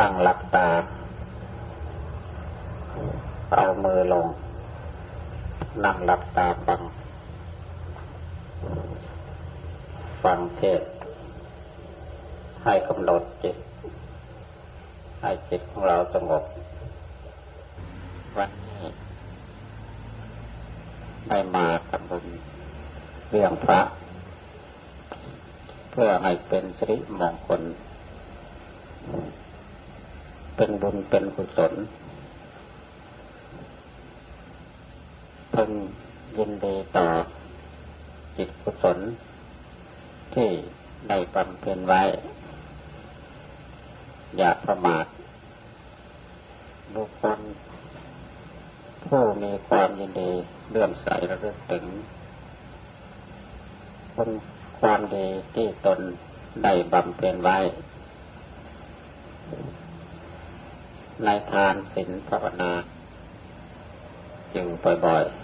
นั่งหลับตา เอามือลง นั่งหลับตาฟัง ฟังเทศให้กำหนดจิต ให้จิตของเราสงบ วันนี้ได้มาทำบุญเรื่องพระ เพื่อให้เป็นสิริมงคล เป็นบุญเป็นกุศลพึงยินดีต่อจิตกุศล ที่ได้บำเพ็ญไว้ อย่าประมาทบุคคลผู้มีความยินดีเลื่อมใสระลึกถึงคุณความดีที่ตนได้บำเพ็ญไว้ ในทานศีลภาวนาอยู่บ่อยๆ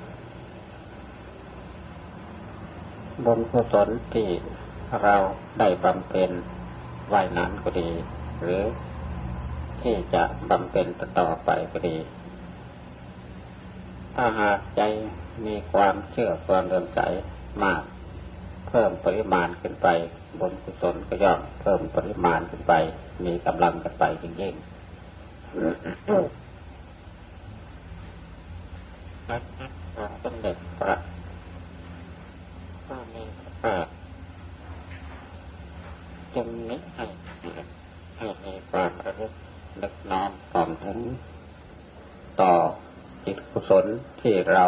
บุญกุศลที่เราได้บำเพ็ญไว้นั้นก็ดี หรือที่จะบำเพ็ญต่อไปก็ดี ถ้าหากใจมีความเชื่อความเลื่อมใสมาก เพิ่มปริมาณขึ้นไปบุญกุศลก็ย่อมเพิ่มปริมาณขึ้นไป มีกำลังกันไปยิ่งๆ นักของสมเด็จพระก็มีพระภาคจึงนิให้ให้มีความระลึกนึกน้อมต่อมถึงต่อจิตกุศลที่เรา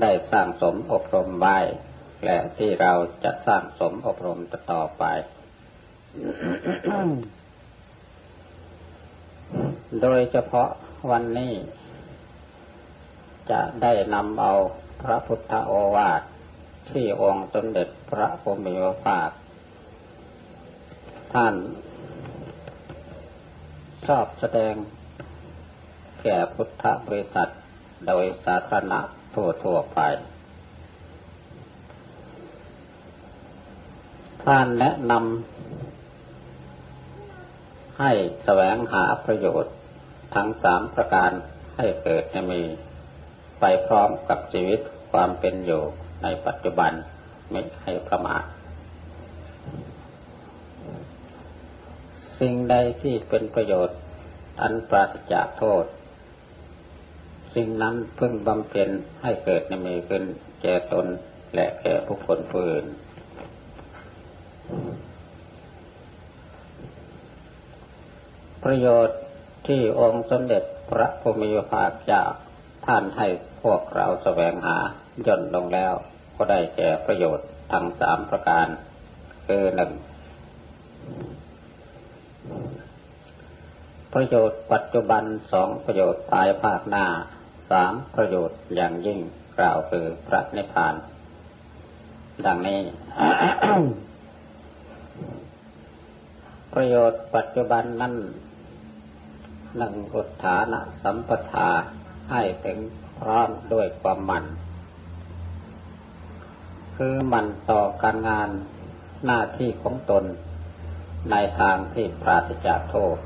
ได้สร้างสมอบรมไว้และที่เราจะสร้างสมอบรมต่อไป โดยเฉพาะวันนี้ จะได้นำเอาพระพุทธโอวาทที่องค์สมเด็จพระพุทธโอวาทท่านชอบแสดงแก่พุทธบริษัทโดยสาธารณะทั่วทั่วไป ท่านแนะนำให้แสวงหาประโยชน์ ทั้งสามประการให้เกิดให้มี ไปพร้อมกับชีวิตความเป็นอยู่ในปัจจุบันไม่ให้ประมาทสิ่งใดที่เป็นประโยชน์ อันปราศจากโทษ สิ่งนั้นพึงบำเพ็ญให้เกิดในมีขึ้นแก่ตนและแก่ผู้คนผู้อื่นประโยชน์ ที่องค์สมเด็จพระพุทธมิภาคจากท่านให้พวกเราแสวงหาย่นลงแล้วก็ได้แก่ประโยชน์ทั้งสามประการ คือหนึ่งประโยชน์ปัจจุบันสองประโยชน์ภายภาคหน้าสามประโยชน์อย่างยิ่งกล่าวคือพระนิพพาน ดังนี้ ประโยชน์ปัจจุบันนั้น นึ่งอุทานะสัมปทาให้ถึงพร้อมด้วยความมันคือมันต่อการงานหน้าที่ของตน ในทางที่ปราศจากโทษ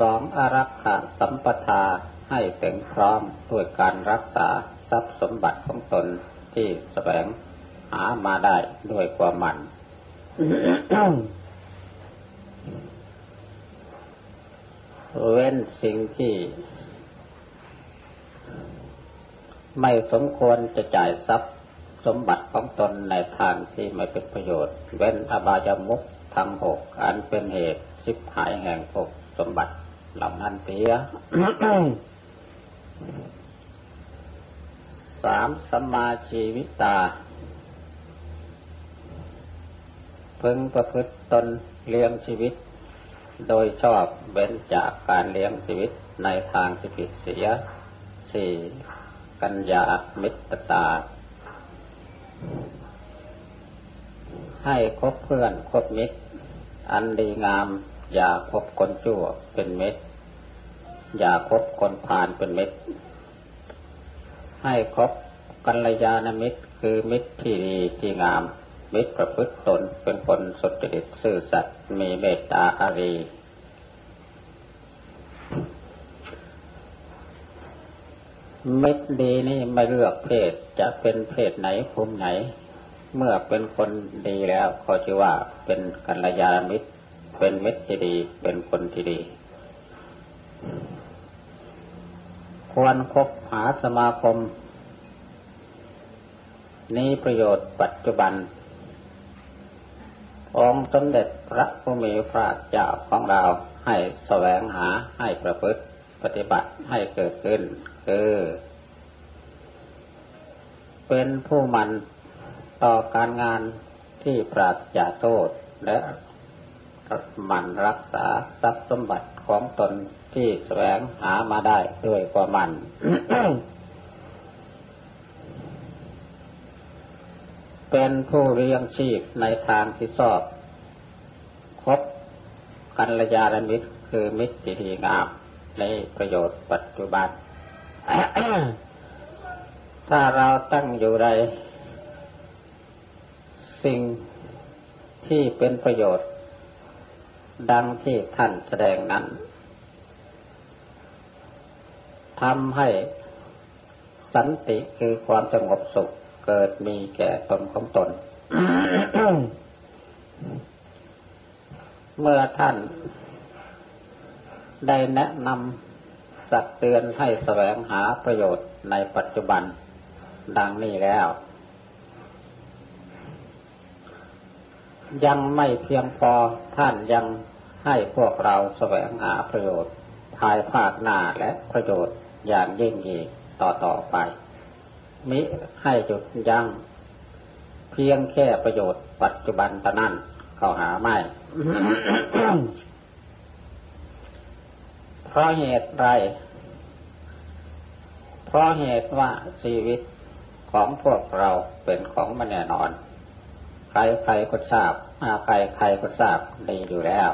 สองอารักขาสัมปทาให้ถึงพร้อมด้วยการรักษาทรัพย์สมบัติของตนที่แสวงหามาได้ด้วยความมัน เว้นสิ่งที่ ไม่สมควรจะจ่ายทรัพย์สมบัติของตนในทางที่ไม่เป็นประโยชน์ เว้นอบายามุขทั้งหกอันเป็นเหตุชิบหายแห่งภพสมบัติเหล่านั้นเสียสามสมมาชีวิตา พึงประพฤติตนเลี้ยงชีวิต โดยชอบเว้นจากการเลี้ยงชีวิตในทางที่ผิดเสียสี่กัญญามิตรตา ให้คบเพื่อนคบมิตร อันดีงาม อย่าคบคนชั่วเป็นมิตร อย่าคบคนพาลเป็นมิตร ให้คบกัลยาณมิตรคือมิตรที่ดีที่งาม มิตรประพฤติตนเป็นคนสุจริตซื่อสัตย์มีเมตตาอารีมิตดีนี่ไม่เลือกเพศจะเป็นเพศไหนภูมิไหน เมื่อเป็นคนดีแล้วเขาจะว่าเป็นกัลยาณมิตร เป็นมิตรที่ดี เป็นคนที่ดี ควรคบหาสมาคมนี้ประโยชน์ปัจจุบัน องค์สมเด็จพระผู้มีพระเจ้าของเราให้แสวงหาให้ประพฤติปฏิบัติให้เกิดขึ้น คือเป็นผู้มันต่อการงานที่ปราศจากโทษและมันรักษาทรัพย์สมบัติของตนที่แสวงหามาได้ด้วยความมัน เป็นผู้เลี้ยงชีพในทางที่ชอบ คบกัลยาณมิตรคือมิตรที่ดีงามในประโยชน์ปัจจุบัน ถ้าเราตั้งอยู่ในสิ่งที่เป็นประโยชน์ ดังที่ท่านแสดงนั้นทำให้สันติคือความสงบสุข เกิดมีแก่ตนของตน เมื่อท่านได้แนะนำสักเตือนให้แสวงหาประโยชน์ในปัจจุบันดังนี้แล้ว ยังไม่เพียงพอท่านยังให้พวกเราแสวงหาประโยชน์ ภายภาคหน้าและประโยชน์อย่างยิ่งยีต่อต่อไป มิให้จุดยัง้งเพียงแค่ประโยชน์ปัจจุบันตะนั้นเขาหาไม่เพราะเหตุไร เพราะเหตุว่าชีวิตของพวกเราเป็นของไม่แน่นอน ใครใครก็ทราบใครใครก็ทราบดีอยู่แล้ว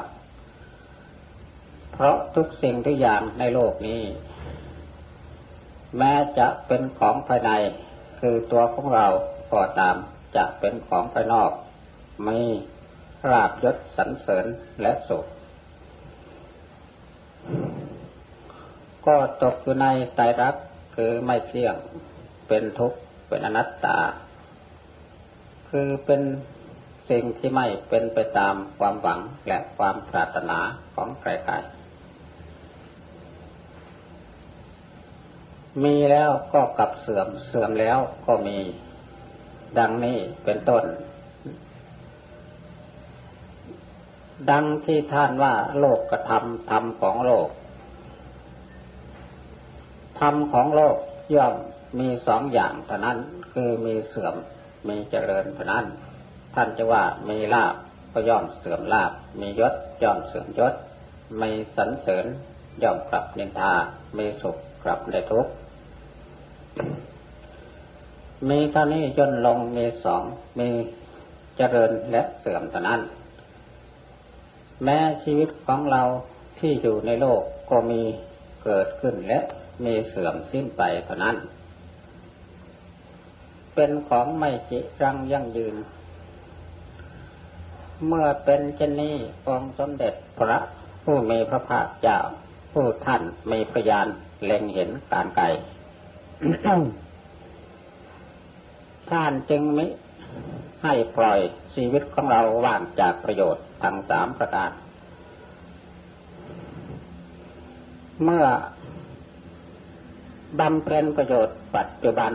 เพราะทุกสิ่งทุกอย่างในโลกนี้ แม้จะเป็นของภายใน คือตัวของเราก็ตามจะเป็นของภายนอกไม่ราบยศสรรเสริญและสุข ก็ตกอยู่ในใจรักคือไม่เที่ยง เป็นทุกข์ เป็นอนัตตา คือเป็นสิ่งที่ไม่เป็นไปตามความหวังและความปรารถนาของใครๆ มีแล้วก็กลับเสื่อมเสื่อมแล้วก็มีดังนี้เป็นต้น ดังที่ท่านว่าโลกกระทำธรรมของโลกธรรมของโลกย่อมมีสองอย่างเท่านั้นคือมีเสื่อมมีเจริญเท่านั้น ท่านจะว่ามีลาบก็ย่อมเสื่อมลาบมียศย่อมเสื่อมยศมีสันเสริญย่อมกลับนินทามีสุขกลับได้ทุกข์ มีเท่านี้จนลงมีสองมีเจริญและเสื่อมเท่านั้น แม้ชีวิตของเราที่อยู่ในโลกก็มีเกิดขึ้นและมีเสื่อมสิ้นไปเท่านั้น เป็นของไม่จิรังยั่งยืน เมื่อเป็นเช่นนี้องค์สมเด็จพระผู้มีพระภาคเจ้า ผู้ท่านมีพยานเล็งเห็นการไกล ท่านจึงมิให้ปล่อยชีวิตของเราว่างจากประโยชน์ทั้งสามประการ เมื่อบำเพ็ญประโยชน์ปัจจุบัน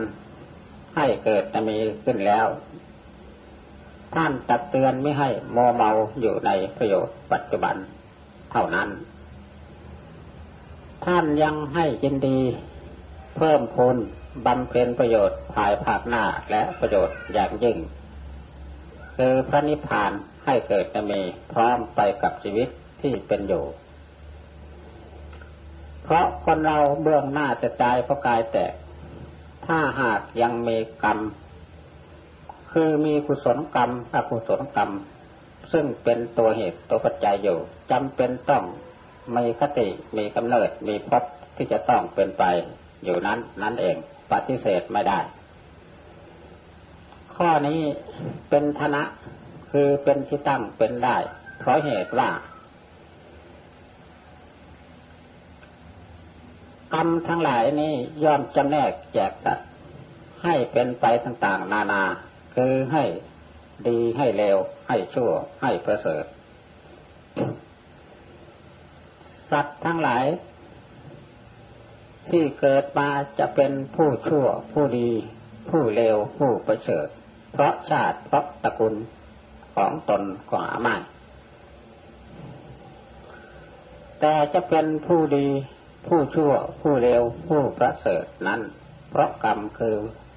ให้เกิดมีขึ้นแล้ว ท่านตักเตือนไม่ให้โมเมาอยู่ในประโยชน์ปัจจุบันเท่านั้น ท่านยังให้ยินดี เพิ่มพูนบำเพ็ญประโยชน์ภายภาคหน้าและประโยชน์อย่างยิ่ง คือพระนิพพานให้เกิดมีพร้อมไปกับชีวิตที่เป็นอยู่ เพราะคนเราเบื้องหน้าจะตายเพราะกายแตก ถ้าหากยังมีกรรม คือมีกุศลกรรมอกุศลกรรม ซึ่งเป็นตัวเหตุตัวปัจจัยอยู่จำเป็นต้องมีคติมีกำเนิดมีพบที่จะต้องเป็นไป อยู่นั้นนั่นเอง ปฏิเสธไม่ได้ ข้อนี้เป็นธนะคือเป็นที่ตั้งเป็นได้ เพราะเหตุว่ากรรมทั้งหลายนี้ย่อมจำแนกแจกสัตว์ให้เป็นไปต่างๆ นานา คือให้ดีให้เลวให้ชั่วให้ประเสริฐ สัตว์ทั้งหลาย ที่เกิดมาจะเป็นผู้ชั่ว ผู้ดี ผู้เลวผู้ประเสริฐ เพราะชาติเพราะตระกูลของตนก็หาไม่แต่จะเป็นผู้ดี ผู้ชั่ว ผู้เร็วผู้ประเสริฐนั้น เพราะกรรมคือ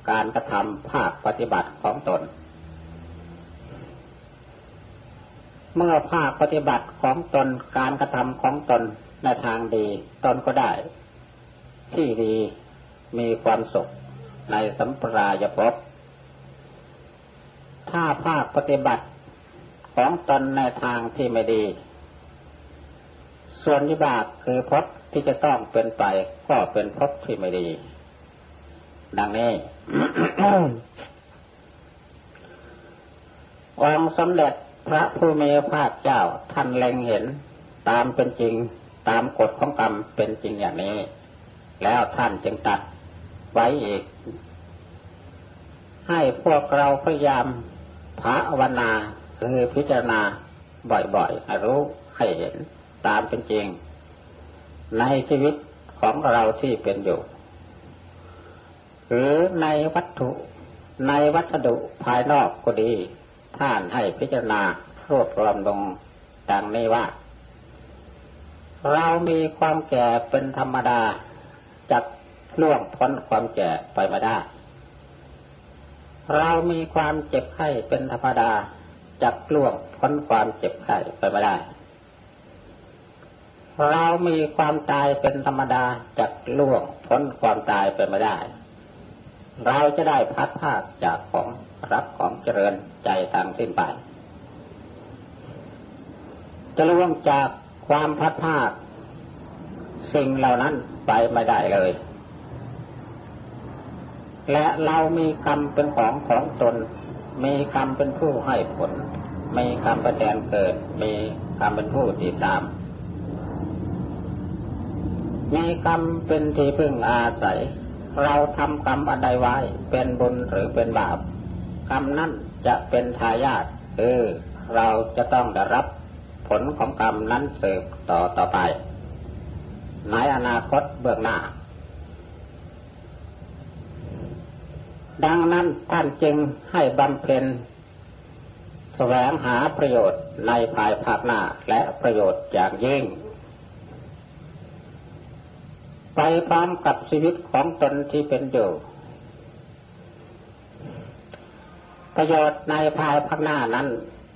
การกระทำภาคปฏิบัติของตน เมื่อภาคปฏิบัติของตนการกระทำของตนในทางดี ตนก็ได้ ที่ดีมีความสุขในสัมปรายภพถ้าภาคปฏิบัติของตนในทางที่ไม่ดี ส่วนวิบากคือพบที่จะต้องเป็นไปก็เป็นพบที่ไม่ดี ดังนี้องสมเด็จพระผู้มีพระเจ้าท่านเล็งเห็นตามเป็นจริงตามกฎของกรรมเป็นจริงอย่างนี้ แล้วท่านจึงตัดไว้อีก ให้พวกเราพยายามภาวนาคือพิจารณาบ่อยๆรู้ให้เห็นตามเป็นจริง ในชีวิตของเราที่เป็นอยู่ หรือในวัตถุ ในวัสดุภายนอกก็ดี ท่านให้พิจารณารวบรวมลงดังนี้ว่า เรามีความแก่เป็นธรรมดา จักล่วงพ้นความแก่ไปไม่ได้ เรามีความเจ็บไข้เป็นธรรมดาจักล่วงพ้นความเจ็บไข้ไปไม่ได้ เรามีความตายเป็นธรรมดาจากล่วงพ้นความตายไปไม่ได้ เราจะได้พัดภาคจากของรับของเจริญใจทางสิ้นไปจะล่วงจากความพัดภาค สิ่งเหล่านั้นไปไม่ได้เลย และเรามีกรรมเป็นของของตน มีกรรมเป็นผู้ให้ผล มีกรรมประแทนเกิด มีกรรมเป็นผู้ติดตาม มีกรรมเป็นที่พึ่งอาศัย เราทำกรรมอันใดไว้ เป็นบุญหรือเป็นบาป กรรมนั้นจะเป็นทายาทคือเราจะต้องได้รับผลของกรรมนั้นสืบต่อต่อไป ในอนาคตเบื้องหน้า ดังนั้นท่านจึงให้บำเพ็ญแสวงหาประโยชน์ในภายภาคหน้าและประโยชน์อย่างยิ่ง ไปพร้อมกับชีวิตของตนที่เป็นอยู่ประโยชน์ในภายภาคหน้านั้น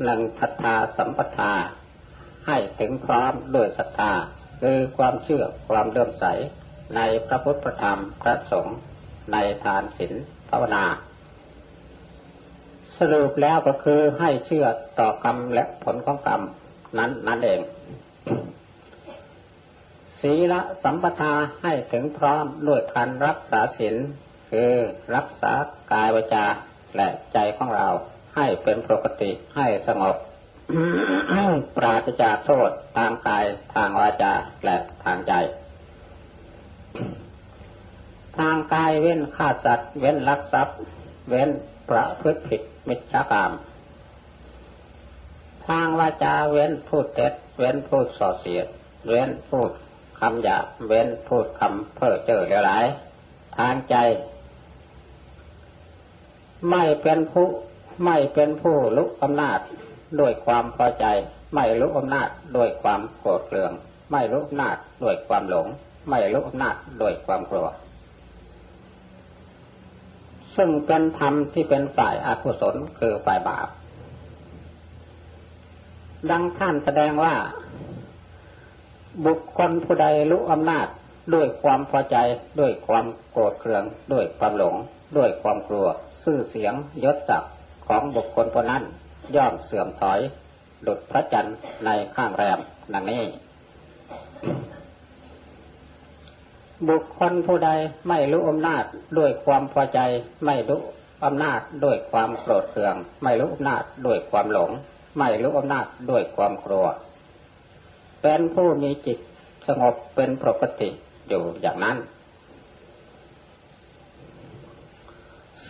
หนึ่งศรัทธาสัมปทาให้ถึงพร้อมด้วยศรัทธา คือความเชื่อความเลื่อมใสในพระพุทธธรรมพระสงฆ์ในทานศีลภาวนา สรุปแล้วก็คือให้เชื่อต่อกรรมและผลของกรรมนั้นนั่นเอง ศีลสัมปทาให้ถึงพร้อมด้วยการรักษาศีลคือรักษากายวาจาและใจของเราให้เป็นปกติให้สงบ ปราศจากโทษทางกายทางวาจาและทางใจ ทางกายเว้นฆ่าสัตว์ เว้นลักทรัพย์ เว้นประพฤติผิดมิจฉากรรมทางวาจาเว้นพูดเท็จ เว้นพูดส่อเสียด เว้นพูดคำหยาเว้นพูดคำเพ้อเจ้อเหลวไหลทางใจ ไม่เป็นผู้ไม่เป็นผู้ลุกอำนาจ ด้วยความพอใจ ไม่ลุกอำนาจด้วยความโกรธเคือง ไม่ลุกอำนาจด้วยความหลง ไม่ลุกอำนาจด้วยความกลัว ซึ่งเป็นธรรมที่เป็นฝ่ายอากุศลคือฝ่ายบาป ดังท่านแสดงว่า บุคคลผู้ใดรู้อำนาจด้วยความพอใจด้วยความโกรธเคือง ด้วยความหลง ด้วยความกลัว ซื่อเสียงยศศักดิ์ของบุคคลคนนั้น ย่อมเสื่อมถอยดุดพระจันทร์ในข้างแรมนังนี้ บุคคลผู้ใดไม่รู้อำนาจด้วยความพอใจ ไม่รู้อำนาจด้วยความโกรธเคือง ไม่รู้อำนาจด้วยความหลง ไม่รู้อำนาจด้วยความกลัว เป็นผู้มีจิตสงบเป็นปกติอยู่อย่างนั้น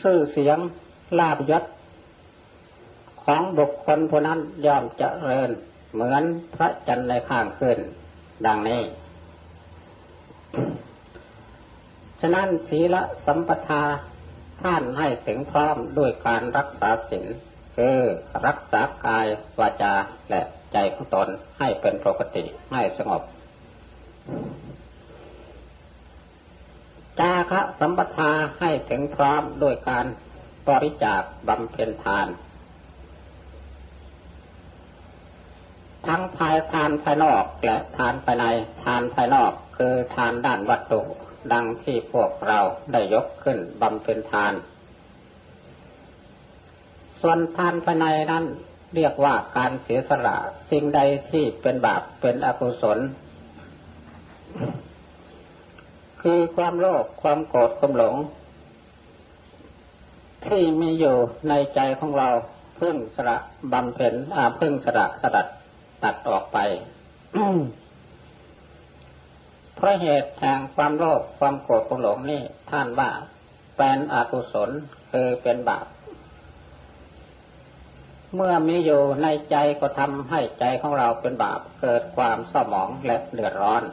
ซื่อเสียงลาบยศ ของบุคคลผู้นั้นย่อมเจริญ เหมือนพระจันทร์ในข้างขึ้น ดังนี้ ฉะนั้นศีลสัมปทาท่านให้ถึงพร้อมด้วยการรักษาศีลคือรักษากายวาจาและใจของตนให้เป็นปกติให้สงบ จาคะสัมปทาให้ถึงพร้อมด้วยการบริจาคบำเพ็ญทาน ทั้งภายทานภายนอกและทานภายในทานภายนอกคือทานด้านวัตถุ ดังที่พวกเราได้ยกขึ้นบำเพ็ญทาน ส่วนทานภายในนั้นเรียกว่าการเสียสละสิ่งใดที่เป็นบาปเป็นอกุศล คือความโลภความโกรธความหลง ที่มีอยู่ในใจของเราเพิ่งสละบำเพ็ญอาเพิ่งสละสลัด ตัดออกไป เพราะเหตุแห่งความโลภความโกรธความหลงนี่ท่านว่าเป็นอกุศลคือเป็นบาป เมื่อมีอยู่ในใจก็ทำให้ใจของเราเป็นบาปเกิดความเศร้าหมองและเดือดร้อน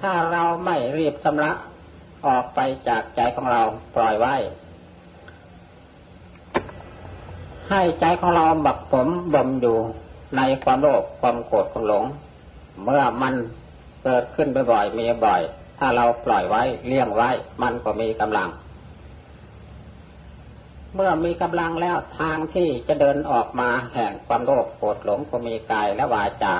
ถ้าเราไม่รีบชำระออกไปจากใจของเราปล่อยไว้ ให้ใจของเราบักผมบ่มอยู่ในความโลภความโกรธความหลง เมื่อมันเกิดขึ้นบ่อยๆมีบ่อย ถ้าเราปล่อยไว้เลี้ยงไว้ มันก็มีกำลัง เมื่อมีกำลังแล้วทางที่จะเดินออกมาแห่งความโลภโกรธหลงก็มีกายและวาจา